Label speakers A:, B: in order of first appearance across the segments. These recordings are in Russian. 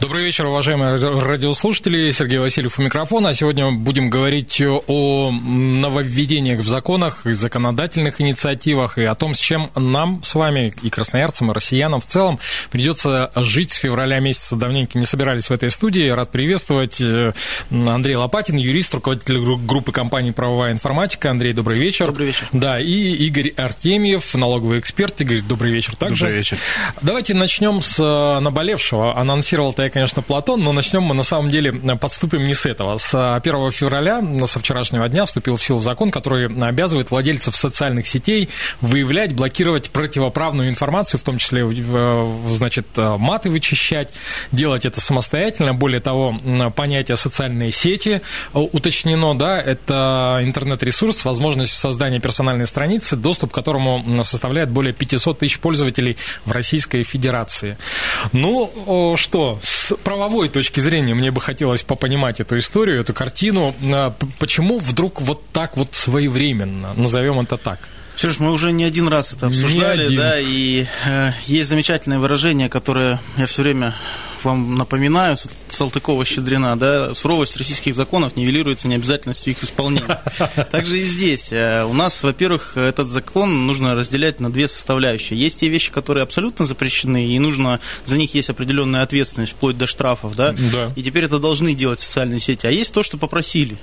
A: Добрый вечер, уважаемые радиослушатели. Сергей Васильев у микрофона. Сегодня будем говорить о нововведениях в законах и законодательных инициативах и о том, с чем нам с вами, и красноярцам, и россиянам в целом, придется жить с февраля месяца. Давненько не собирались в этой студии. Рад приветствовать э, Андрей Лопатин, юрист, руководитель группы компании «Правовая информатика». Андрей, добрый вечер.
B: Добрый вечер.
A: Да, и Игорь Артемьев, налоговый эксперт. Игорь, добрый вечер также.
B: Добрый вечер.
A: Давайте начнем с э, наболевшего. Анонсировал-то я, конечно, Платон, но начнем мы на самом деле подступим не с этого. С 1 февраля, со вчерашнего дня, вступил в силу закон, который обязывает владельцев социальных сетей выявлять, блокировать противоправную информацию, в том числе, значит, маты вычищать, делать это самостоятельно. Более того, понятие социальные сети уточнено, да, это интернет-ресурс с возможностью создания персональной страницы, доступ к которому составляет более 500 тысяч пользователей в Российской Федерации. Ну, что, с правовой точки зрения мне бы хотелось попонимать эту историю, эту картину. А, почему вдруг вот так вот своевременно, назовем это так?
B: Сереж, мы уже не один раз это обсуждали, да, и э, есть замечательное выражение, которое я все время вам напоминаю, Салтыкова-Щедрина, да, суровость российских законов нивелируется необязательностью их исполнения. Также и здесь. Э, у нас, во-первых, этот закон нужно разделять на две составляющие. Есть те вещи, которые абсолютно запрещены, и нужно, за них есть определенная ответственность, вплоть до штрафов, да,
A: да.
B: и теперь это должны делать социальные сети. А есть то, что попросили.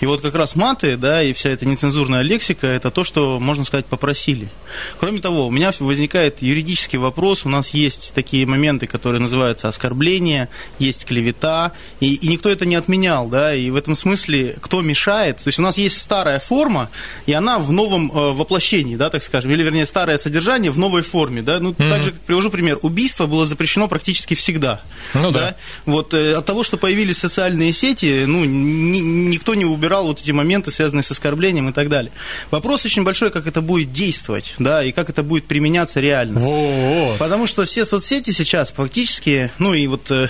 B: И вот как раз маты, да, и вся эта нецензурная лексика, это то, что, можно сказать, попросили. Кроме того, у меня возникает юридический вопрос, у нас есть такие моменты, которые называются оскорбления оскорбление, есть клевета, и, и никто это не отменял, да, и в этом смысле кто мешает, то есть у нас есть старая форма, и она в новом э, воплощении, да, так скажем, или вернее старое содержание в новой форме, да, ну, mm-hmm. также, привожу пример, убийство было запрещено практически всегда,
A: ну да,
B: да? вот э, от того, что появились социальные сети, ну, ни, никто не убирал вот эти моменты, связанные с оскорблением и так далее. Вопрос очень большой, как это будет действовать, да, и как это будет применяться реально.
A: Вот.
B: Потому что все соцсети сейчас фактически, ну и вот э,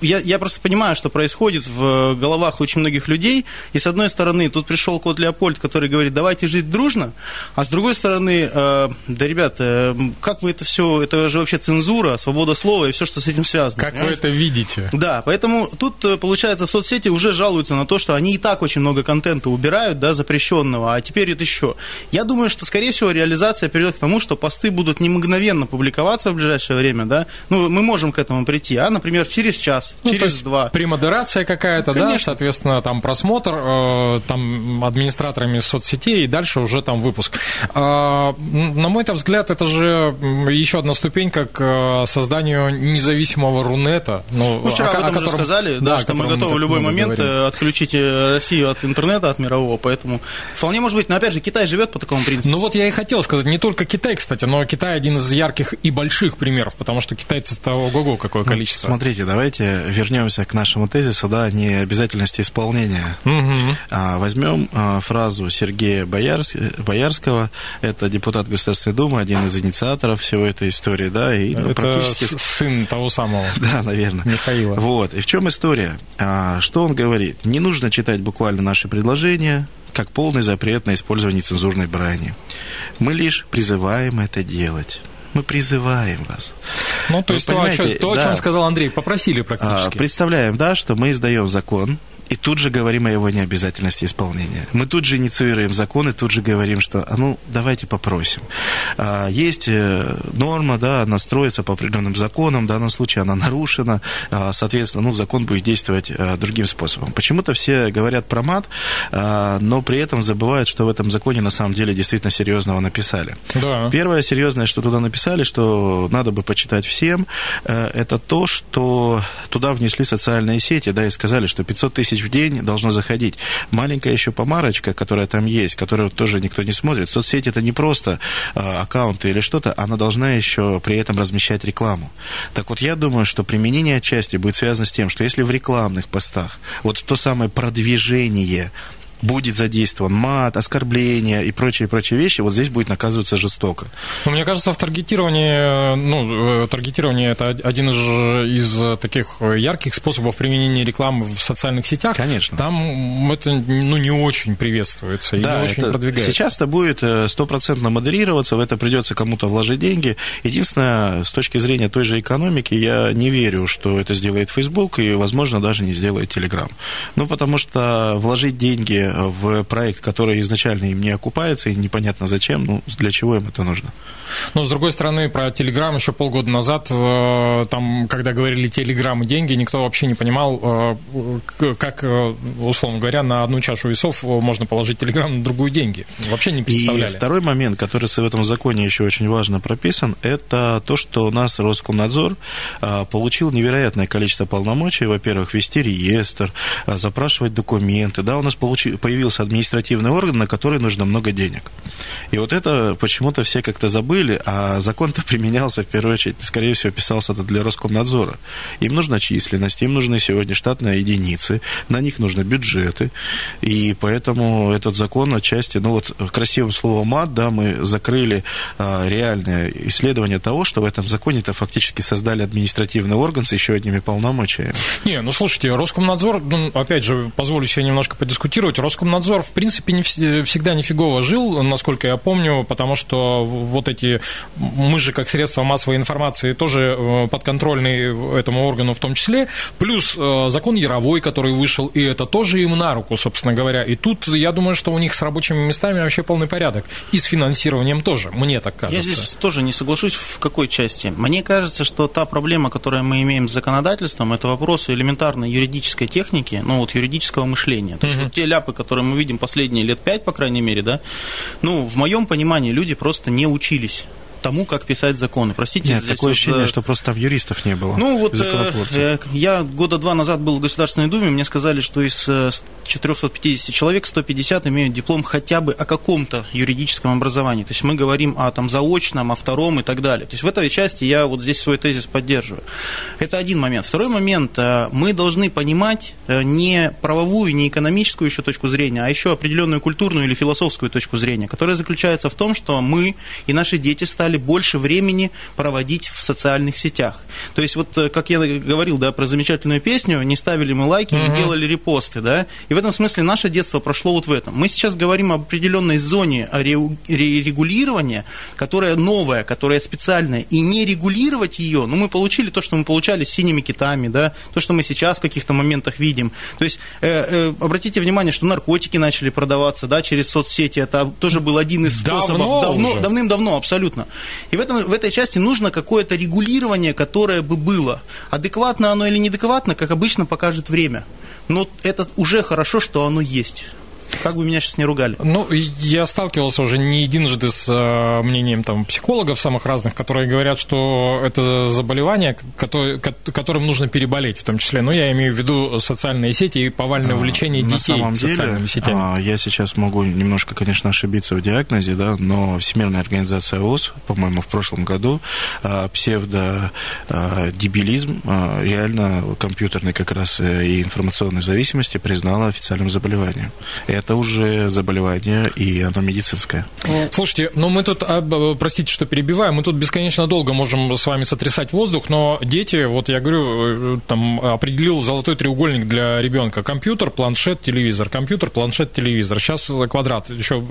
B: я, я просто понимаю, что происходит в головах очень многих людей. И с одной стороны, тут пришел кот Леопольд, который говорит, давайте жить дружно. А с другой стороны, э, да, ребята, э, как вы это все, это же вообще цензура, свобода слова и все, что с этим связано.
A: Как понимаете? вы это видите?
B: Да, поэтому тут, э, получается, соцсети уже жалуются на то, что они и так очень много контента убирают, да, запрещенного, а теперь это еще. Я думаю, что, скорее всего, реализация придет к тому, что посты будут не мгновенно публиковаться в ближайшее время, да. Ну, мы можем к этому прийти, а, например, через час час, ну, через два.
A: Премодерация какая-то, ну, да, соответственно, там просмотр, э, там администраторами соцсетей, и дальше уже там выпуск. Э, на мой взгляд, это же еще одна ступенька к э, созданию независимого Рунета.
B: Ну, ну вчера о, об этом о котором, уже сказали, да, да что мы готовы в любой момент говорим. Э, отключить э, Россию от интернета, от мирового, поэтому вполне может быть, но опять же, Китай живет по такому принципу.
A: Ну вот я и хотел сказать, не только Китай, кстати, но Китай один из ярких и больших примеров, потому что китайцев того ого какое количество.
C: Ну, смотрите, давайте давайте вернемся к нашему тезису, да, не обязательности исполнения.
A: Угу.
C: А, возьмем а, фразу Сергея Боярс... Боярского, это депутат Государственной Думы, один из инициаторов всего этой истории, да,
A: и ну, это практически... сын того самого.
C: Да, наверное.
A: Михаила.
C: Вот, и в чем история? А, что он говорит? Не нужно читать буквально наши предложения, как полный запрет на использование цензурной брани. Мы лишь призываем это делать мы призываем вас.
A: Ну, то есть то, о чем, то, о чем сказал Андрей, попросили практически.
C: А, представляем, да, что мы издаем закон, и тут же говорим о его необязательности исполнения. Мы тут же инициируем закон и тут же говорим, что а ну давайте попросим. А, есть э, норма, да, она строится по определенным законам, в данном случае она нарушена, а, соответственно, ну, закон будет действовать а, другим способом. Почему-то все говорят про мат, а, но при этом забывают, что в этом законе на самом деле действительно серьезного написали.
A: Да.
C: Первое серьезное, что туда написали, что надо бы почитать всем, э, это то, что туда внесли социальные сети, да, и сказали, что 500 тысяч в день должно заходить. Маленькая еще помарочка, которая там есть, которую тоже никто не смотрит. Соцсети это не просто а, аккаунты или что-то, она должна еще при этом размещать рекламу. Так вот, я думаю, что применение отчасти будет связано с тем, что если в рекламных постах вот то самое продвижение будет задействован мат, оскорбления и прочие-прочие вещи, вот здесь будет наказываться жестоко.
A: Ну, мне кажется, в таргетировании, ну, э, таргетирование это один из, из таких ярких способов применения рекламы в социальных сетях.
C: Конечно.
A: Там это, ну, не очень приветствуется и
C: да,
A: не очень
C: это
A: продвигается.
C: Сейчас это будет э, стопроцентно модерироваться, в это придется кому-то вложить деньги. Единственное, с точки зрения той же экономики, я не верю, что это сделает Facebook и, возможно, даже не сделает Telegram. Ну, потому что вложить деньги в проект, который изначально им не окупается, и непонятно зачем, ну, для чего им это нужно.
A: Но, с другой стороны, про Телеграм еще полгода назад, э, там, когда говорили Телеграм и деньги, никто вообще не понимал, э, как, э, условно говоря, на одну чашу весов можно положить Телеграм на другую деньги. Вообще не представляли.
C: И второй момент, который в этом законе еще очень важно прописан, это то, что у нас Роскомнадзор получил невероятное количество полномочий, во-первых, вести реестр, запрашивать документы, да, у нас получи, появился административный орган, на который нужно много денег. И вот это почему-то все как-то забыли, а закон-то применялся в первую очередь, скорее всего, писался это для Роскомнадзора. Им нужна численность, им нужны сегодня штатные единицы, на них нужны бюджеты, и поэтому этот закон отчасти, ну вот красивым словом мат, да, мы закрыли а, реальное исследование того, что в этом законе-то фактически создали административный орган с еще одними полномочиями.
A: Не, ну слушайте, Роскомнадзор, ну, опять же, позволю себе немножко подискутировать, Роскомнадзор, в принципе, не всегда нифигово жил, насколько я помню, потому что вот эти, мы же как средство массовой информации тоже э, подконтрольны этому органу в том числе, плюс э, закон Яровой, который вышел, и это тоже им на руку, собственно говоря. И тут, я думаю, что у них с рабочими местами вообще полный порядок. И с финансированием тоже, мне так кажется.
B: Я здесь тоже не соглашусь в какой части. Мне кажется, что та проблема, которую мы имеем с законодательством, это вопрос элементарной юридической техники, ну вот юридического мышления. То есть вот те ляпы, которые мы видим последние лет пять, по крайней мере, да, ну, в моем понимании, люди просто не учились тому, как писать законы. Простите,
C: Нет, такое вот, ощущение, э, что просто там юристов не было.
B: Ну вот э, э, я года два назад был в Государственной Думе, мне сказали, что из 450 человек 150 имеют диплом хотя бы о каком-то юридическом образовании. То есть мы говорим о там заочном, о втором и так далее. То есть в этой части я вот здесь свой тезис поддерживаю. Это один момент. Второй момент. Мы должны понимать не правовую, не экономическую еще точку зрения, а еще определенную культурную или философскую точку зрения, которая заключается в том, что мы и наши дети стали стали больше времени проводить в социальных сетях. То есть вот, э, как я говорил, да, про замечательную песню, не ставили мы лайки, не делали репосты, да, и в этом смысле наше детство прошло вот в этом. Мы сейчас говорим об определенной зоне регулирования, которая новая, которая специальная, и не регулировать ее, ну, мы получили то, что мы получали с синими китами, да, то, что мы сейчас в каких-то моментах видим. То есть, э, э, обратите внимание, что наркотики начали продаваться, да, через соцсети, это тоже был один из
A: давно
B: способов.
A: Давно,
B: давным-давно, абсолютно. И в, этом, в этой части нужно какое-то регулирование, которое бы было. Адекватно оно или неадекватно, как обычно, покажет время. Но это уже хорошо, что оно есть. Как бы меня сейчас не ругали.
A: Ну, я сталкивался уже не единожды с э, мнением там, психологов самых разных, которые говорят, что это заболевание, которое, которым нужно переболеть в том числе. Но я имею в виду социальные сети и повальное а, увлечение
C: а,
A: детей
C: на самом
A: социальными
C: деле,
A: сетями.
C: А, я сейчас могу немножко, конечно, ошибиться в диагнозе, да, но Всемирная организация ООС, по-моему, в прошлом году а, псевдодебилизм а, реально компьютерной как раз э, и информационной зависимости признала официальным заболеванием. И это уже заболевание, и оно медицинское.
A: Слушайте, ну мы тут, а, простите, что перебиваю, мы тут бесконечно долго можем с вами сотрясать воздух, но дети, вот я говорю, э, там определил золотой треугольник для ребенка. Компьютер, планшет, телевизор. Компьютер, планшет, телевизор. Сейчас квадрат, еще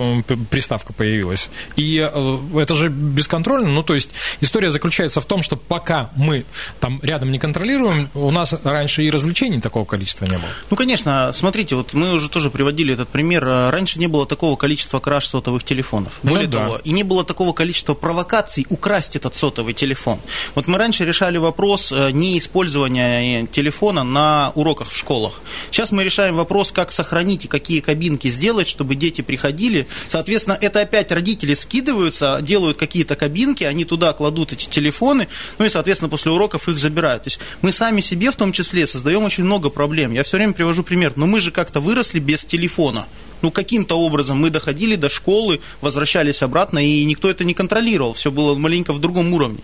A: приставка появилась. И э, это же бесконтрольно, ну то есть история заключается в том, что пока мы там рядом не контролируем, у нас раньше и развлечений такого количества не было.
B: Ну, конечно, смотрите, вот мы уже тоже приводили этот пример, э, раньше не было такого количества краж сотовых телефонов.
A: Ну
B: Более
A: да.
B: того, и не было такого количества провокаций украсть этот сотовый телефон. Вот мы раньше решали вопрос э, не использования э, телефона на уроках в школах. Сейчас мы решаем вопрос, как сохранить и какие кабинки сделать, чтобы дети приходили. Соответственно, это опять родители скидываются, делают какие-то кабинки, они туда кладут эти телефоны, ну и, соответственно, после уроков их забирают. То есть мы сами себе в том числе создаем очень много проблем. Я все время привожу пример, но мы же как-то выросли без телефона. Ну, каким-то образом мы доходили до школы, возвращались обратно, и никто это не контролировал. Все было маленько в другом уровне.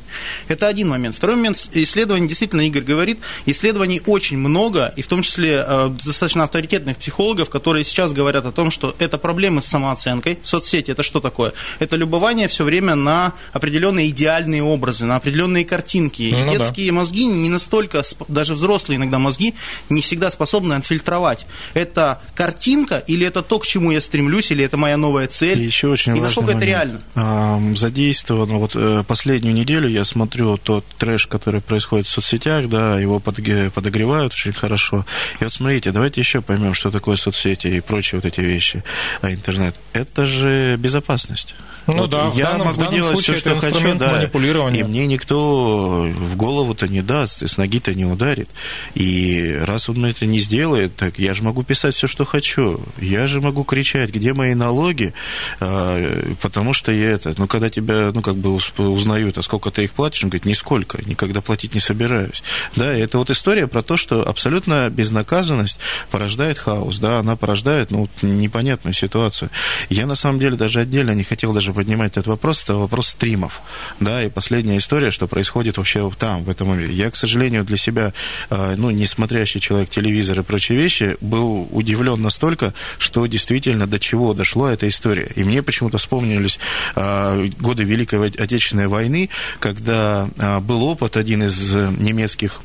B: Это один момент. Второй момент, исследований, действительно, Игорь говорит, исследований очень много, и в том числе э, достаточно авторитетных психологов, которые сейчас говорят о том, что это проблемы с самооценкой. Соцсети – это что такое? Это любование все время на определенные идеальные образы, на определенные картинки. И
A: Ну да.
B: детские мозги не настолько, даже взрослые иногда мозги, не всегда способны отфильтровать. Это картинка или это то, к чему я стремлюсь, или это моя новая цель?
C: И еще очень
B: И насколько это
C: момент.
B: реально?
C: Ам, задействовано, вот э, последнюю неделю я смотрю тот трэш, который происходит в соцсетях, да, его подогревают очень хорошо. И вот смотрите, давайте еще поймем, что такое соцсети и прочие вот эти вещи, а интернет. Это же безопасность.
A: Ну
C: Вот
A: да,
C: я
A: данном-
C: могу делать
A: случае
C: все, что хочу, да, и мне никто в голову-то не даст, и с ноги-то не ударит. И раз он это не сделает, так я же могу писать все, что хочу. Я же могу кричать, где мои налоги, а, потому что я это... Ну, когда тебя, ну, как бы узнают, а сколько ты их платишь, он говорит, нисколько, никогда платить не собираюсь. Да, это вот история про то, что абсолютно безнаказанность порождает хаос, да, она порождает, ну, непонятную ситуацию. Я, на самом деле, даже отдельно не хотел даже поднимать этот вопрос, это вопрос стримов, да, и последняя история, что происходит вообще там, в этом мире. Я, к сожалению, для себя, э, ну, не смотрящий человек телевизор и прочие вещи, был удивлен настолько, что действительно до чего дошла эта история. И мне почему-то вспомнились э, годы Великой Отечественной войны, когда э, был опыт один из немецких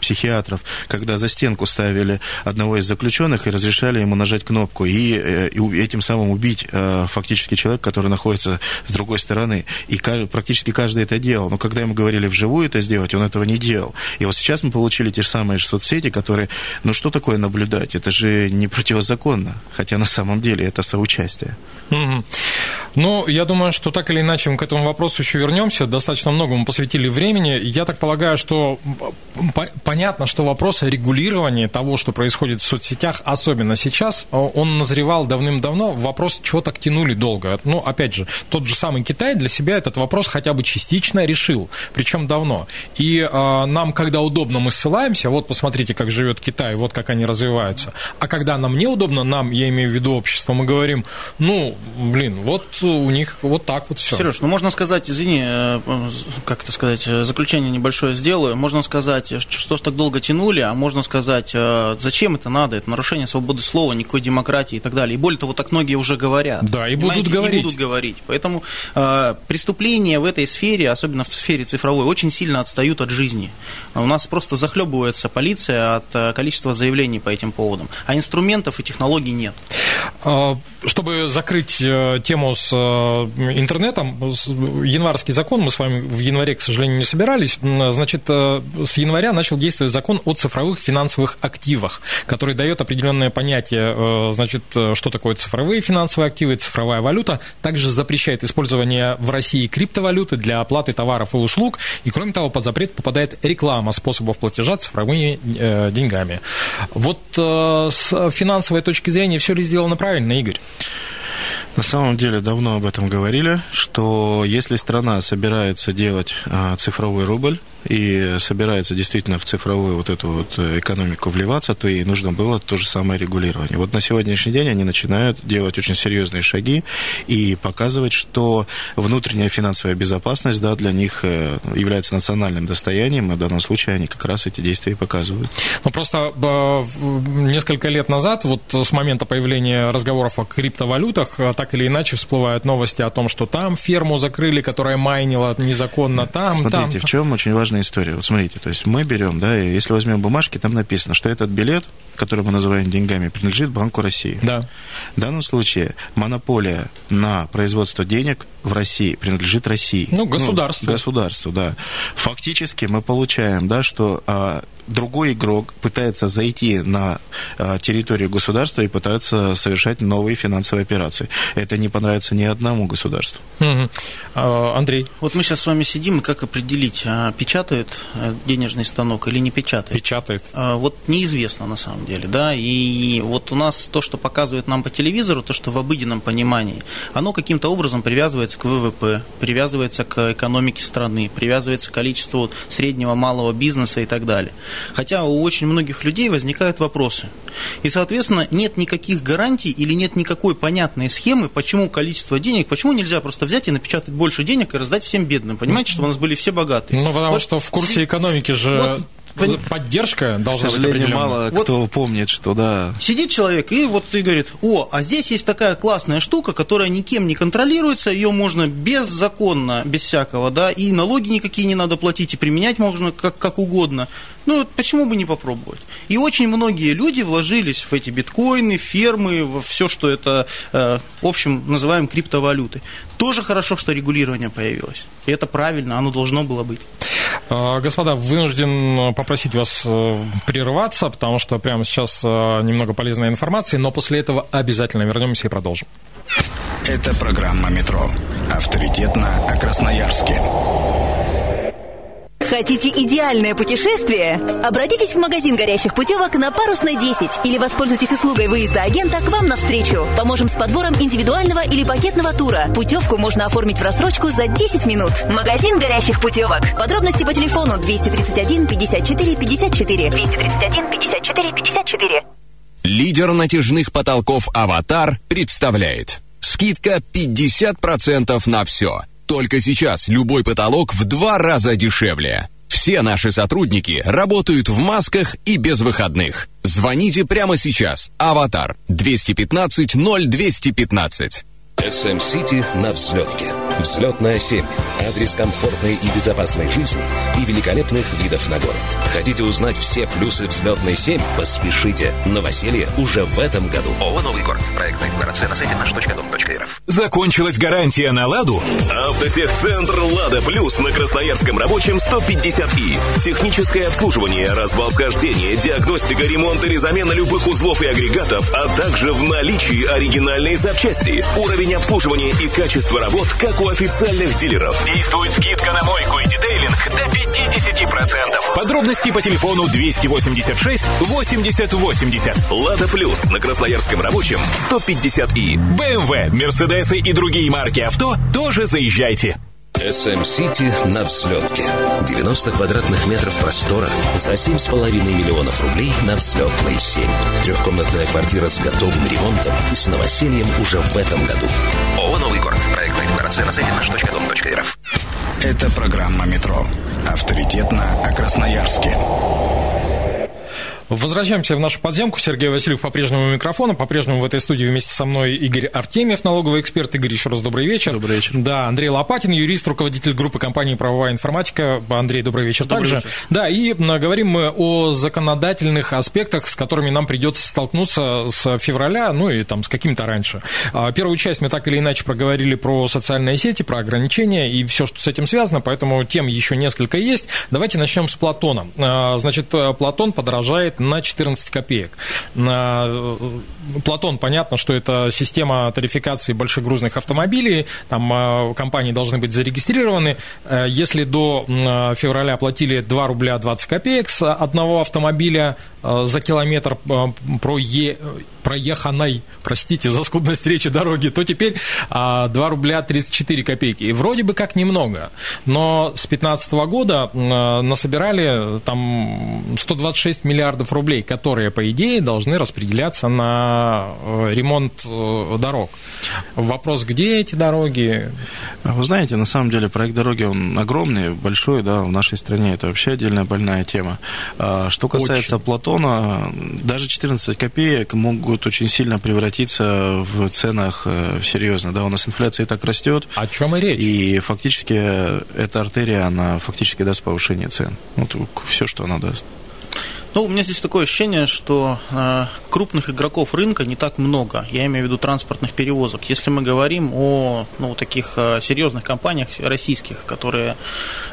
C: психиатров, когда за стенку ставили одного из заключенных и разрешали ему нажать кнопку и, э, и этим самым убить э, фактически человека, который находится с другой стороны. И практически каждый это делал. Но когда ему говорили вживую это сделать, он этого не делал. И вот сейчас мы получили те же самые соцсети, которые, ну что такое наблюдать? Это же не противозаконно, хотя на самом деле это соучастие.
A: Мгм. Ну, я думаю, что так или иначе мы к этому вопросу еще вернемся. Достаточно много мы посвятили времени. Я так полагаю, что понятно, что вопрос о регулировании того, что происходит в соцсетях, особенно сейчас, он назревал давным-давно. Вопрос, чего так тянули долго. Ну, опять же, тот же самый Китай для себя этот вопрос хотя бы частично решил, причем давно. И э, нам, когда удобно, мы ссылаемся, вот посмотрите, как живет Китай, вот как они развиваются. А когда нам неудобно, нам, я имею в виду общество, мы говорим, ну, блин, вот у них вот так вот все.
B: Сереж, ну можно сказать, извини, э, как это сказать, э, заключение небольшое сделаю. Можно сказать, э, что ж так долго тянули, а можно сказать, э, зачем это надо, это нарушение свободы слова, никакой демократии и так далее. И более того, так многие уже говорят.
A: Да, и будут говорить.
B: И будут говорить. Поэтому э, преступления в этой сфере, особенно в сфере цифровой, очень сильно отстают от жизни. У нас просто захлебывается полиция от э, количества заявлений по этим поводам. А инструментов и технологий нет.
A: А, Чтобы закрыть э, тему с интернетом, январский закон, мы с вами в январе, к сожалению, не собирались, значит, с января начал действовать закон о цифровых финансовых активах, который дает определенное понятие, э, значит, э, что такое цифровые финансовые активы, цифровая валюта, также запрещает использование в России криптовалюты для оплаты товаров и услуг, и, кроме того, под запрет попадает реклама способов платежа цифровыми э, деньгами. Вот э, с финансовой точки зрения все ли сделано правильно, Игорь?
C: На самом деле давно об этом говорили, что если страна собирается делать а, цифровой рубль и собирается действительно в цифровую вот эту вот э, экономику вливаться, то ей нужно было то же самое регулирование. Вот на сегодняшний день они начинают делать очень серьезные шаги и показывать, что внутренняя финансовая безопасность да, для них э, является национальным достоянием, и в данном случае они как раз эти действия и показывают.
A: Ну, просто э, несколько лет назад, вот с момента появления разговоров о криптовалютах, так или иначе всплывают новости о том, что там ферму закрыли, которая майнила незаконно, там,
C: Смотрите,
A: там.
C: в чем очень важная история. Вот смотрите, то есть мы берем, да, и если возьмем бумажки, там написано, что этот билет, который мы называем деньгами, принадлежит Банку России.
A: Да.
C: В данном случае монополия на производство денег в России принадлежит России.
A: Ну, государству.
C: государству, да. Фактически мы получаем, да, что а, другой игрок пытается зайти на а, территорию государства и пытается совершать новые финансовые операции. Это не понравится ни одному государству.
A: Угу. Андрей?
B: Вот мы сейчас с вами сидим, и как определить, а, печатает э, денежный станок или не печатает?
A: Печатает.
B: Вот неизвестно на самом деле, да, и вот у нас то, что показывают нам по телевизору, то, что в обыденном понимании, оно каким-то образом привязывается к ВВП, привязывается к экономике страны, привязывается к количеству среднего малого бизнеса и так далее. Хотя у очень многих людей возникают вопросы. И, соответственно, нет никаких гарантий или нет никакой понятной схемы, почему количество денег, почему нельзя просто взять и напечатать больше денег и раздать всем бедным, понимаете, чтобы у нас были все богатые.
A: Ну, потому вот, что в курсе экономики же вот, поддержка должна быть определенная.
C: мало
A: вот
C: кто помнит, что да.
B: Сидит человек и вот и говорит, о, а здесь есть такая классная штука, которая никем не контролируется, ее можно беззаконно, без всякого, да, и налоги никакие не надо платить, и применять можно как, как угодно. Ну, вот почему бы не попробовать? И очень многие люди вложились в эти биткоины, фермы, во все, что это, э, в общем, называем криптовалюты. Тоже хорошо, что регулирование появилось. И это правильно, оно должно было быть.
A: А, господа, вынужден попросить вас э, прерваться, потому что прямо сейчас э, немного полезной информации, но после этого обязательно вернемся и продолжим.
D: Это программа «Метро». Авторитетно о Красноярске.
E: Хотите идеальное путешествие? Обратитесь в магазин горящих путевок на Парусной 10 или воспользуйтесь услугой выезда агента к вам навстречу. Поможем с подбором индивидуального или пакетного тура. Путевку можно оформить в рассрочку за 10 минут. Магазин горящих путевок. Подробности по телефону 231 54 54 231 54 54.
F: Лидер натяжных потолков «Аватар» представляет. Скидка 50% на все – только сейчас любой потолок в два раза дешевле. Все наши сотрудники работают в масках и без выходных. Звоните прямо сейчас. Аватар 215 0215.
G: SM City на взлетке. Взлетная 7. Адрес комфортной и безопасной жизни и великолепных видов на город. Хотите узнать все плюсы взлетной 7? Поспешите. Новоселье уже в этом году.
H: ООО «Новый город». Проектная декларация на сайте наш.дом.рф.
I: Закончилась гарантия на «Ладу»? Автотехцентр «Лада Плюс» на Красноярском рабочем 150И. Техническое обслуживание, развал схождения, диагностика, ремонт или замена любых узлов и агрегатов, а также в наличии оригинальные запчасти. Уровень обслуживания и качество работ, как у официальных дилеров.
J: Действует скидка на мойку и детейлинг до 50%.
I: Подробности по телефону 286 80 80. «Лада Плюс» на Красноярском рабочем 150И. БМВ, Мерседесы и другие марки авто тоже заезжайте.
G: City на взлетке. 90 квадратных метров простора за 7,5 миллионов рублей на взлетной 7. Трехкомнатная квартира с готовым ремонтом и с новосельем уже в этом году.
H: ООО «Новый город». Проектная декларация на сайте наш.дом.рф.
D: Это программа «Метро». Авторитетно о Красноярске.
A: Возвращаемся в нашу подземку. Сергей Васильев по-прежнему у микрофона. По-прежнему в этой студии вместе со мной Игорь Артемьев, налоговый эксперт. Игорь, еще раз добрый вечер.
C: Добрый вечер.
A: Да, Андрей Лопатин, юрист, руководитель группы компании «Правовая информатика». Андрей, добрый вечер
B: добрый
A: также.
B: Вечер.
A: Да, и говорим мы о законодательных аспектах, с которыми нам придется столкнуться с февраля, ну и там с каким-то раньше. А, первую часть мы так или иначе проговорили про социальные сети, про ограничения и все, что с этим связано, поэтому тем еще несколько есть. Давайте начнем с Платона. А, значит, Платон подражает на 14 копеек. Э, Платон, понятно, что это система тарификации большегрузных автомобилей, там э, компании должны быть зарегистрированы. Э, если до февраля платили 2 рубля 20 копеек с одного автомобиля за километр прое проеханной, простите за скудность речи дороги, то теперь 2 рубля 34 копейки. И вроде бы как немного, но с 2015 года насобирали там 126 миллиардов рублей, которые, по идее, должны распределяться на э, ремонт э, дорог. Вопрос, где эти дороги?
C: Вы знаете, на самом деле проект дороги, он огромный, большой, да, в нашей стране это вообще отдельная больная тема. А что касается очень. Платона, даже 14 копеек могут очень сильно превратиться в ценах э, серьезно, да, у нас инфляция и так растет.
A: О чем и речь?
C: И фактически эта артерия, она фактически даст повышение цен. Вот все, что она даст.
B: Ну, у меня здесь такое ощущение, что э, крупных игроков рынка не так много. Я имею в виду транспортных перевозок. Если мы говорим о ну, таких э, серьезных компаниях российских, которые,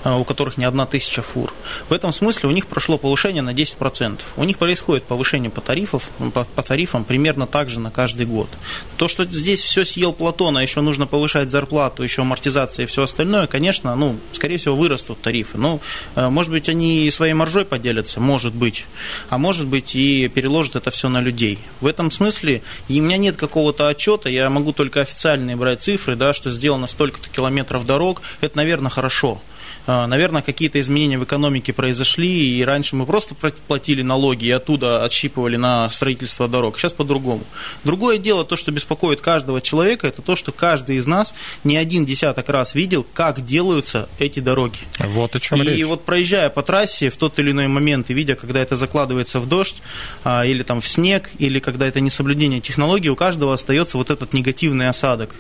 B: э, у которых не одна тысяча фур, в этом смысле у них прошло повышение на 10%. У них происходит повышение по, тарифов, по, по тарифам примерно так же на каждый год. То, что здесь все съел Платон, а еще нужно повышать зарплату, еще амортизация и все остальное, конечно, ну, скорее всего, вырастут тарифы. Ну, э, может быть, они своей маржой поделятся, может быть, а может быть и переложат это все на людей. В этом смысле и у меня нет какого-то отчета, я могу только официальные брать цифры, да, что сделано столько-то километров дорог, это, наверное, хорошо. А, наверное, какие-то изменения в экономике произошли, и раньше мы просто платили налоги и оттуда отщипывали на строительство дорог. Сейчас по-другому. Другое дело, то, что беспокоит каждого человека, это то, что каждый из нас не один десяток раз видел, как делаются эти дороги.
A: Вот о чем
B: и
A: речь.
B: вот проезжая по трассе в тот или иной момент и видя, когда это закладывается в дождь, а, или там в снег, или когда это несоблюдение технологий, у каждого остается вот этот негативный осадок.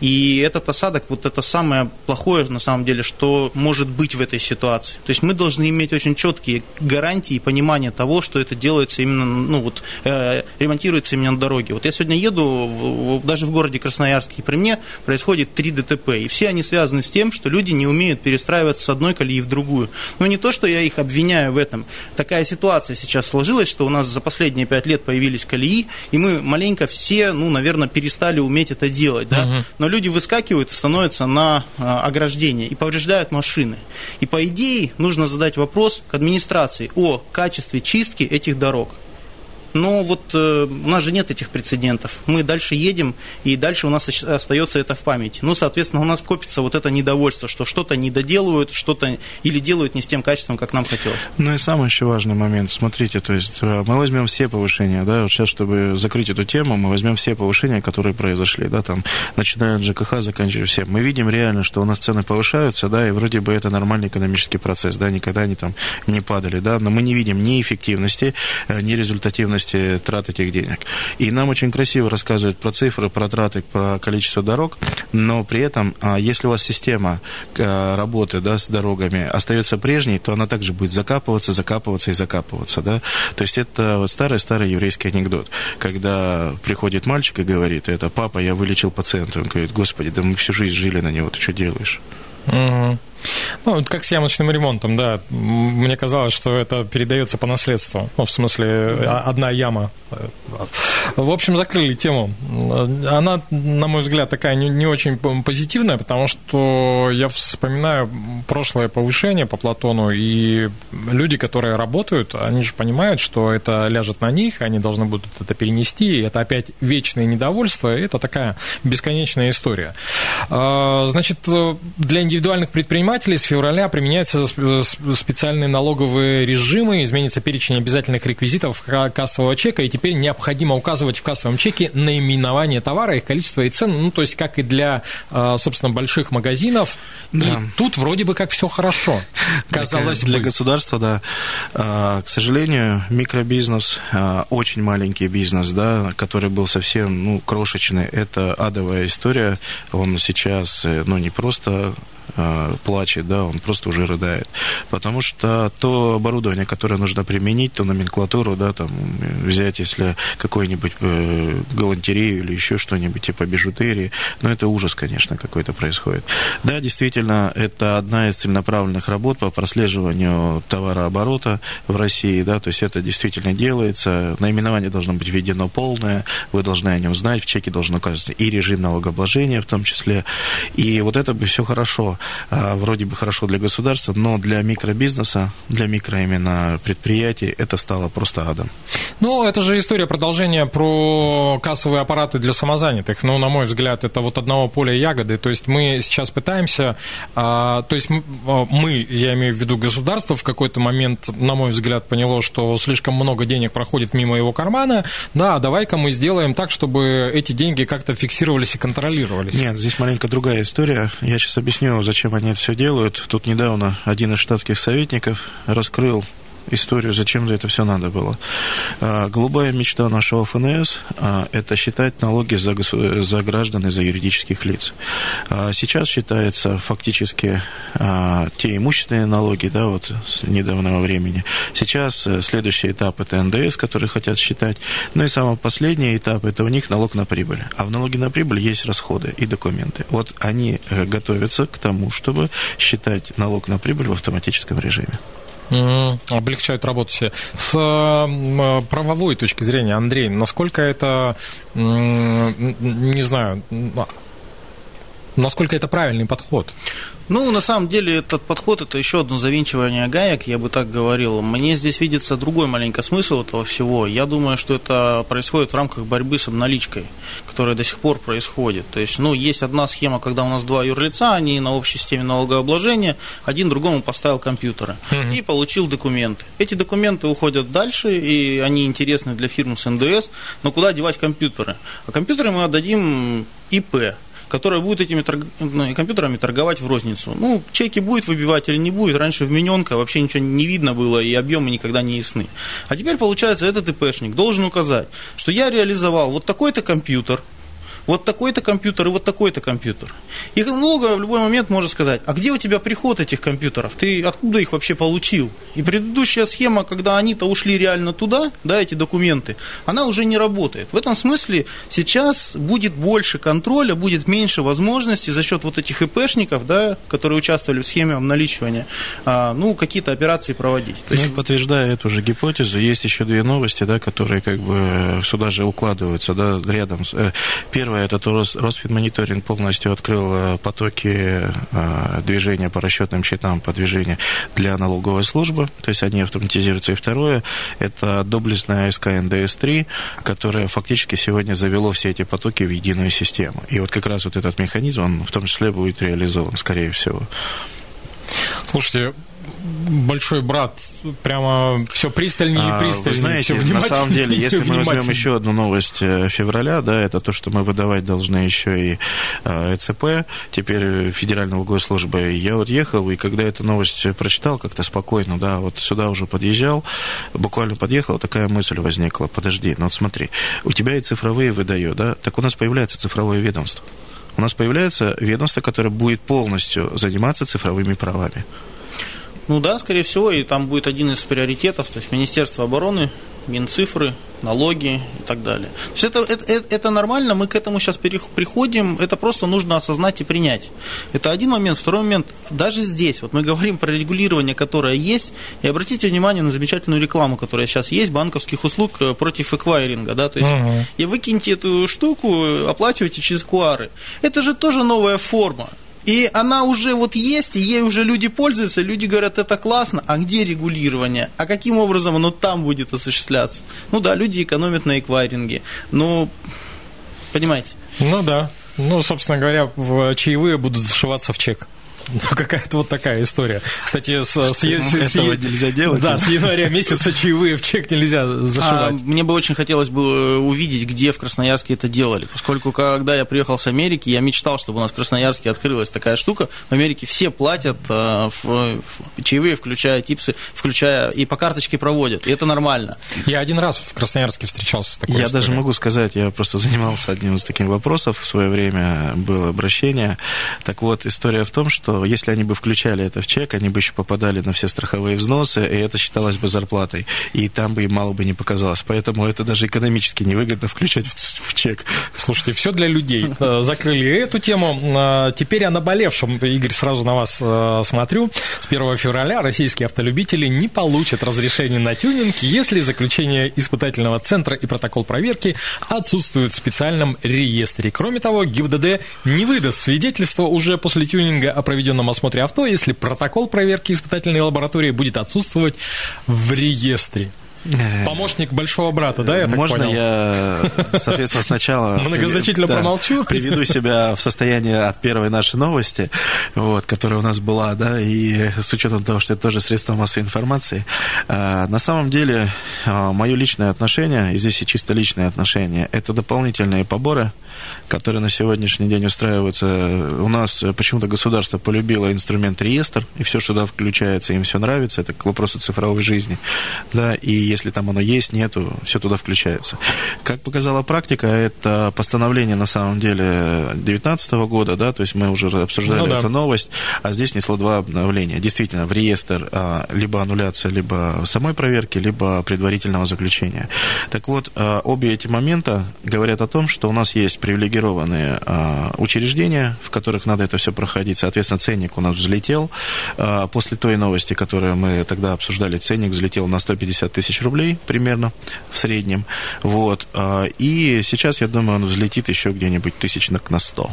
B: И этот осадок, вот это самое плохое на самом деле, что может быть в этой ситуации. То есть мы должны иметь очень четкие гарантии и понимание того, что это делается именно, ну вот, э, ремонтируется именно на дороге. Вот я сегодня еду в, в, даже в городе Красноярске, и при мне происходит три ДТП, и все они связаны с тем, что люди не умеют перестраиваться с одной колеи в другую. Но не то, что я их обвиняю в этом. Такая ситуация сейчас сложилась, что у нас за последние пять лет появились колеи, и мы маленько все, ну, наверное, перестали уметь это делать, да. Uh-huh но люди выскакивают и становятся на а, ограждение и повреждают машины. И по идее нужно задать вопрос к администрации о качестве чистки этих дорог. Но вот э, у нас же нет этих прецедентов. Мы дальше едем, и дальше у нас остается это в памяти. Ну, соответственно, у нас копится вот это недовольство, что что-то не доделывают, что-то или делают не с тем качеством, как нам хотелось.
C: Ну и самый еще важный момент. Смотрите, то есть э, мы возьмем все повышения, да, вот сейчас, чтобы закрыть эту тему, мы возьмем все повышения, которые произошли, да, там, начиная от ЖКХ, заканчивая всем. Мы видим реально, что у нас цены повышаются, да, и вроде бы это нормальный экономический процесс, да, никогда они там не падали, да, но мы не видим ни эффективности, э, ни результативности эффективности трат этих денег. И нам очень красиво рассказывают про цифры, про траты, про количество дорог, но при этом, а, если у вас система а, работы да, с дорогами остается прежней, то она также будет закапываться, закапываться и закапываться. Да? То есть это вот старый-старый еврейский анекдот, когда приходит мальчик и говорит, это папа, я вылечил пациента. Он говорит, господи, да мы всю жизнь жили на него, ты что делаешь?
A: Угу. Ну, как с ямочным ремонтом, да. Мне казалось, что это передается по наследству. Ну, в смысле, одна яма. В общем, закрыли тему. Она, на мой взгляд, такая не, не очень позитивная, потому что я вспоминаю прошлое повышение по Платону, и люди, которые работают, они же понимают, что это ляжет на них, они должны будут это перенести, и это опять вечное недовольство, и это такая бесконечная история. А, значит, для индивидуальных предпринимателей предпринимателей с февраля применяются специальные налоговые режимы, изменится перечень обязательных реквизитов кассового чека, и теперь необходимо указывать в кассовом чеке наименование товара, их количество и цену, ну, то есть как и для, а, собственно, больших магазинов. Да. И тут вроде бы как все хорошо, казалось
C: для, бы. Для государства, да. А, к сожалению, микробизнес, а, очень маленький бизнес, да, который был совсем, ну, крошечный, это адовая история. Он сейчас, э, ну, не просто плачет, да, он просто уже рыдает. Потому что то оборудование, которое нужно применить, то номенклатуру, да, там, взять, если какой-нибудь э, галантерею или еще что-нибудь типа бижутерии, ну, это ужас, конечно, какой-то происходит. Да, действительно, это одна из целенаправленных работ по прослеживанию товарооборота в России, да, то есть это действительно делается, наименование должно быть введено полное, вы должны о нем знать, в чеке должен указываться и режим налогообложения в том числе, и вот это бы все хорошо. А, вроде бы хорошо для государства, но для микробизнеса, для микро именно предприятий это стало просто адом.
A: Ну, это же история продолжения про кассовые аппараты для самозанятых. Ну, на мой взгляд, это вот одного поля ягоды. То есть мы сейчас пытаемся, а, то есть а, мы, я имею в виду государство, в какой-то момент, на мой взгляд, поняло, что слишком много денег проходит мимо его кармана. Да, давай-ка мы сделаем так, чтобы эти деньги как-то фиксировались и контролировались.
C: Нет, здесь маленько другая история. Я сейчас объясню, зачем они это все делают. Тут недавно один из штатских советников раскрыл историю, зачем за это все надо было. А, голубая мечта нашего ФНС а, – это считать налоги за, за граждан и за юридических лиц. А, сейчас считается фактически те имущественные налоги, да, вот с недавнего времени. Сейчас э, следующий этап – это НДС, который хотят считать. Ну и самый последний этап – это у них налог на прибыль. А в налоге на прибыль есть расходы и документы. Вот они э, готовятся к тому, чтобы считать налог на прибыль в автоматическом режиме.
A: Облегчают работу себе. С правовой точки зрения, Андрей, насколько это, не знаю, насколько это правильный подход?
B: Ну, на самом деле, этот подход – это еще одно завинчивание гаек, я бы так говорил. Мне здесь видится другой маленький смысл этого всего. Я думаю, что это происходит в рамках борьбы с обналичкой, которая до сих пор происходит. То есть, ну, есть одна схема, когда у нас два юрлица, они на общей системе налогообложения, один другому поставил компьютеры угу. и получил документы. Эти документы уходят дальше, и они интересны для фирмы с НДС, но куда девать компьютеры? А компьютеры мы отдадим ИП, которая будет этими торг... Ну, компьютерами торговать в розницу. Ну, чеки будет выбивать или не будет. Раньше в вмененка вообще ничего не видно было, и объемы никогда не ясны. А теперь, получается, этот ИПшник должен указать, что я реализовал вот такой-то компьютер – вот такой-то компьютер и вот такой-то компьютер. И много в любой момент может сказать, а где у тебя приход этих компьютеров? Ты откуда их вообще получил? И предыдущая схема, когда они-то ушли реально туда, да, эти документы, она уже не работает. В этом смысле сейчас будет больше контроля, будет меньше возможностей за счет вот этих ИПшников, да, которые участвовали в схеме обналичивания, а, ну, какие-то операции проводить.
C: То есть... Ну, подтверждая эту же гипотезу, есть еще две новости, да, которые как бы сюда же укладываются, да, рядом. Э, первое Первое, это то, Росфинмониторинг полностью открыл э, потоки э, движения по расчетным счетам по движению для налоговой службы, то есть они автоматизируются. И второе, это доблестная СК НДС-3, которая фактически сегодня завело все эти потоки в единую систему. И вот как раз вот этот механизм, он в том числе будет реализован, скорее всего.
A: Слушайте, большой брат прямо все пристальнее и пристальнее. Вы
C: знаете,
A: все
C: на самом деле, если мы возьмем еще одну новость э, февраля, да, это то, что мы выдавать должны еще и э, ЭЦП, теперь Федерального госслужбы. Я вот ехал, и когда эту новость прочитал, как-то спокойно, да, вот сюда уже подъезжал, буквально подъехал, такая мысль возникла, подожди, ну вот смотри, у тебя и цифровые выдает, да, так у нас появляется цифровое ведомство. У нас появляется ведомство, которое будет полностью заниматься цифровыми правами.
B: Ну да, скорее всего, и там будет один из приоритетов, то есть Министерство обороны, Минцифры, налоги и так далее. То есть это, это, это нормально, мы к этому сейчас приходим, это просто нужно осознать и принять. Это один момент. Второй момент, даже здесь, вот мы говорим про регулирование, которое есть, и обратите внимание на замечательную рекламу, которая сейчас есть, банковских услуг э, против эквайринга, да, то есть угу. и выкиньте эту штуку, оплачивайте через куары. Это же тоже новая форма. И она уже вот есть, и ей уже люди пользуются, люди говорят, это классно, а где регулирование? А каким образом оно там будет осуществляться? Ну да, люди экономят на эквайринге, но, понимаете?
A: Ну да, ну, собственно говоря, чаевые будут зашиваться в чек. Ну, какая-то вот такая история. Кстати, с, с, с,
C: с, нельзя делать.
A: Да, с января месяца чаевые в чек нельзя зашивать. А,
B: мне бы очень хотелось бы э, увидеть, где в Красноярске это делали. Поскольку, когда я приехал с Америки, я мечтал, чтобы у нас в Красноярске открылась такая штука. В Америке все платят э, в, в, чаевые, включая типсы, включая и по карточке проводят. И это нормально.
A: Я один раз в Красноярске встречался с такой
C: Я
A: историей.
C: даже могу сказать, я просто занимался одним из таких вопросов в свое время, было обращение. Так вот, история в том, что если они бы включали это в чек, они бы еще попадали на все страховые взносы, и это считалось бы зарплатой. И там бы им мало бы не показалось. Поэтому это даже экономически невыгодно включать в, чек.
A: Слушайте, все для людей. Э, закрыли эту тему. Э, теперь о наболевшем. Игорь, сразу на вас э, смотрю. С 1 февраля российские автолюбители не получат разрешение на тюнинг, если заключение испытательного центра и протокол проверки отсутствуют в специальном реестре. Кроме того, ГИБДД не выдаст свидетельство уже после тюнинга о проведенном проведенном осмотре авто, если протокол проверки испытательной лаборатории будет отсутствовать в реестре. Помощник большого брата, да, я так
C: Можно
A: понял?
C: я, соответственно, сначала...
A: Многозначительно
C: да,
A: промолчу?
C: Приведу себя в состояние от первой нашей новости, вот, которая у нас была, да, и с учетом того, что это тоже средство массовой информации. А, на самом деле, мое личное отношение, и здесь и чисто личное отношение, это дополнительные поборы, которые на сегодняшний день устраиваются. У нас почему-то государство полюбило инструмент реестр, и все, что туда включается, им все нравится, это к вопросу цифровой жизни. Да, и если там оно есть, нету, все туда включается. Как показала практика, это постановление на самом деле 2019 года, да, то есть мы уже обсуждали ну, да. эту новость, а здесь несло два обновления. Действительно, в реестр а, либо аннуляция, либо самой проверки, либо предварительного заключения. Так вот, а, обе эти момента говорят о том, что у нас есть привилегированные а, учреждения, в которых надо это все проходить. Соответственно, ценник у нас взлетел. А, после той новости, которую мы тогда обсуждали, ценник взлетел на 150 тысяч рублей примерно в среднем. Вот. А, и сейчас, я думаю, он взлетит еще где-нибудь тысячных на 100.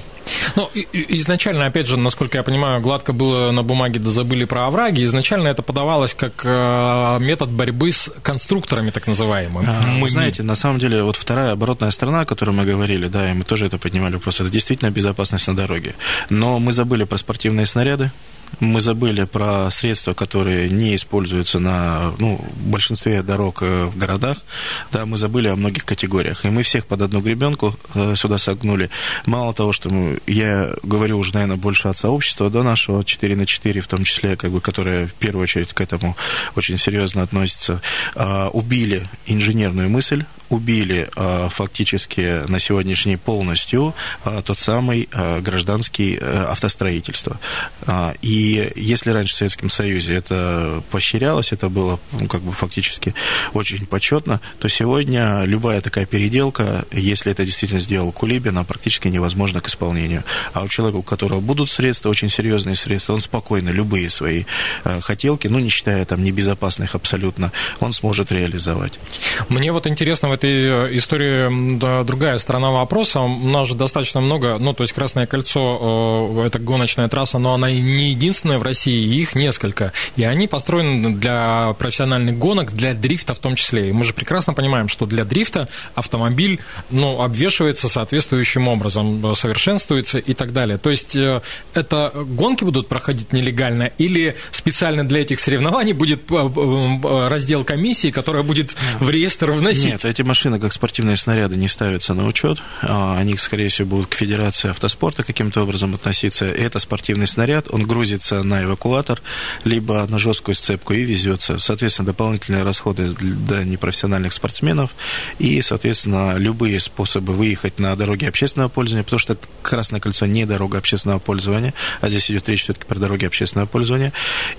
A: Ну, изначально, опять же, насколько я понимаю, гладко было на бумаге, да забыли про овраги. Изначально это подавалось как метод борьбы с конструкторами, так называемыми.
C: А, мы знаете, на самом деле, вот вторая оборотная сторона, о которой мы говорили, да, и мы тоже это поднимали вопрос, это действительно безопасность на дороге. Но мы забыли про спортивные снаряды, мы забыли про средства, которые не используются на ну, большинстве дорог э, в городах. Да, мы забыли о многих категориях. И мы всех под одну гребенку э, сюда согнули. Мало того, что мы, я говорю уже, наверное, больше от сообщества до нашего 4 на 4, в том числе, как бы, которое в первую очередь к этому очень серьезно относится, а, убили инженерную мысль, убили а, фактически на сегодняшний полностью а, тот самый гражданский э, автостроительство. И и если раньше в Советском Союзе это поощрялось, это было ну, как бы фактически очень почетно, то сегодня любая такая переделка, если это действительно сделал Кулибин, она практически невозможна к исполнению. А у человека, у которого будут средства, очень серьезные средства, он спокойно любые свои э, хотелки, ну, не считая там небезопасных абсолютно, он сможет реализовать.
A: Мне вот интересно в этой э, истории да, другая сторона вопроса. У нас же достаточно много, ну, то есть Красное кольцо, э, это гоночная трасса, но она не единственная в России, их несколько. И они построены для профессиональных гонок, для дрифта в том числе. И мы же прекрасно понимаем, что для дрифта автомобиль ну, обвешивается соответствующим образом, совершенствуется и так далее. То есть э, это гонки будут проходить нелегально или специально для этих соревнований будет э, э, раздел комиссии, которая будет в реестр вносить?
C: Нет, эти машины, как спортивные снаряды, не ставятся на учет. А, они, скорее всего, будут к Федерации автоспорта каким-то образом относиться. Это спортивный снаряд, он грузит везется на эвакуатор, либо на жесткую сцепку и везется. Соответственно, дополнительные расходы для непрофессиональных спортсменов и, соответственно, любые способы выехать на дороги общественного пользования, потому что Красное кольцо не дорога общественного пользования, а здесь идет речь все-таки про дороги общественного пользования.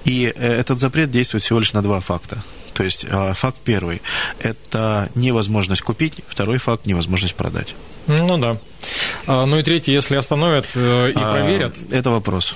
C: И э, этот запрет действует всего лишь на два факта. То есть а, факт первый – это невозможность купить, второй факт – невозможность продать.
A: Ну да. А, ну и третий, если остановят э, и а, проверят.
C: Это вопрос.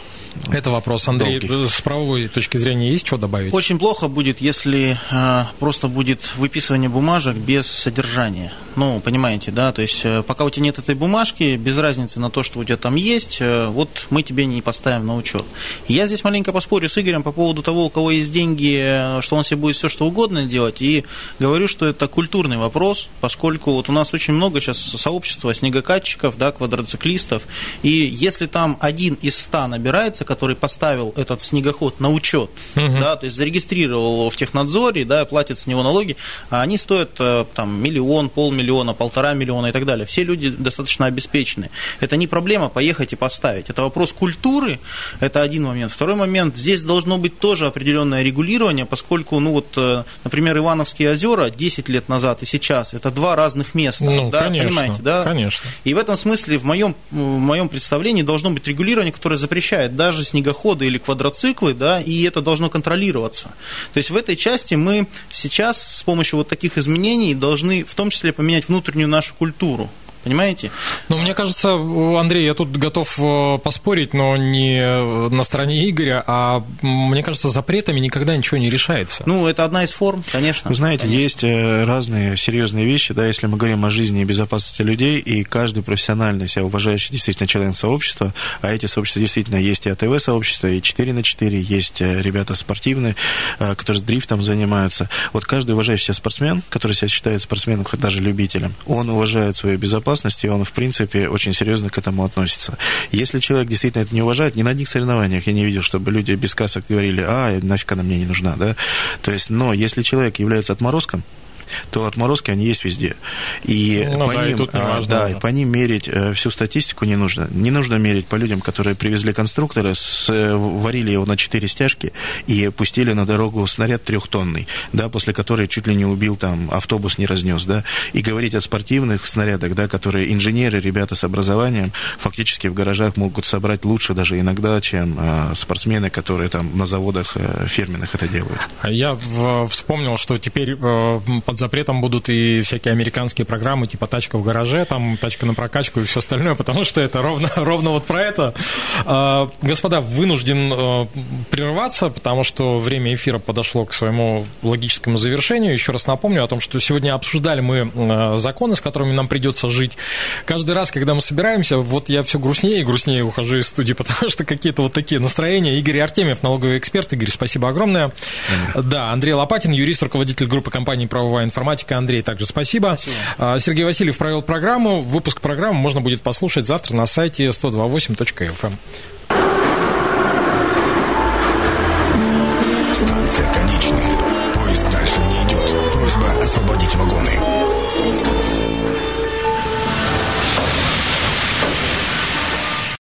A: Это вопрос, Андрей. Долгий. С правовой точки зрения есть что добавить?
B: Очень плохо будет, если э, просто будет выписывание бумажек без содержания. Ну, понимаете, да? То есть, э, пока у тебя нет этой бумажки, без разницы на то, что у тебя там есть, э, вот мы тебе не поставим на учет. Я здесь маленько поспорю с Игорем по поводу того, у кого есть деньги, э, что он себе будет все, что угодно делать. И говорю, что это культурный вопрос, поскольку вот у нас очень много сейчас сообщества снегокатчиков, да, квадроциклистов. И если там один из ста набирается, который поставил этот снегоход на учет, угу. да, то есть зарегистрировал его в технадзоре, да, платит с него налоги, а они стоят э, там миллион, полмиллиона, полтора миллиона и так далее. Все люди достаточно обеспечены. Это не проблема поехать и поставить. Это вопрос культуры, это один момент. Второй момент, здесь должно быть тоже определенное регулирование, поскольку, ну вот, э, например, Ивановские озера 10 лет назад и сейчас, это два разных места.
A: Ну,
B: да,
A: конечно,
B: понимаете, да?
A: Конечно.
B: И в этом смысле в моем, в моем представлении должно быть регулирование, которое запрещает даже снегоходы или квадроциклы, да, и это должно контролироваться. То есть в этой части мы сейчас с помощью вот таких изменений должны в том числе поменять внутреннюю нашу культуру Понимаете?
A: Ну, мне кажется, Андрей, я тут готов э, поспорить, но не на стороне Игоря, а мне кажется, запретами никогда ничего не решается.
B: Ну, это одна из форм, конечно.
C: Вы знаете,
B: конечно.
C: есть э, разные серьезные вещи, да, если мы говорим о жизни и безопасности людей, и каждый профессиональный, себя уважающий действительно член сообщества, а эти сообщества действительно есть и АТВ-сообщество, и 4 на 4, есть э, ребята спортивные, которые с дрифтом занимаются. Вот каждый уважающий себя спортсмен, который себя считает спортсменом, хоть даже любителем, он уважает свою безопасность, и он, в принципе, очень серьезно к этому относится. Если человек действительно это не уважает, ни на одних соревнованиях я не видел, чтобы люди без касок говорили, а, нафиг она мне не нужна, да. То есть, но если человек является отморозком, то отморозки, они есть везде. И
A: ну,
C: по
A: да,
C: ним,
A: и важно
C: да,
A: уже.
C: и по ним мерить э, всю статистику не нужно. Не нужно мерить по людям, которые привезли конструктора, с, э, варили его на 4 стяжки и пустили на дорогу снаряд трехтонный, да, после которой чуть ли не убил, там, автобус не разнес, да, и говорить о спортивных снарядах, да, которые инженеры, ребята с образованием фактически в гаражах могут собрать лучше даже иногда, чем э, спортсмены, которые там на заводах э, фирменных это делают.
A: Я вспомнил, что теперь э, под запретом будут и всякие американские программы, типа «Тачка в гараже», там «Тачка на прокачку» и все остальное, потому что это ровно, ровно вот про это. Э, Господа, вынужден э, прерваться, потому что время эфира подошло к своему логическому завершению. Еще раз напомню о том, что сегодня обсуждали мы э, законы, с которыми нам придется жить. Каждый раз, когда мы собираемся, вот я все грустнее и грустнее ухожу из студии, потому что какие-то вот такие настроения. Игорь Артемьев, налоговый эксперт. Игорь, спасибо огромное. Да, Андрей Лопатин, юрист, руководитель группы компании «Правовая информатика». Андрей, также спасибо. А, Сергей Васильев провел программу. Выпуск программы можно будет послушать завтра на сайте 128.fm.
D: Станция конечная. Поезд дальше не идет. Просьба освободить вагоны.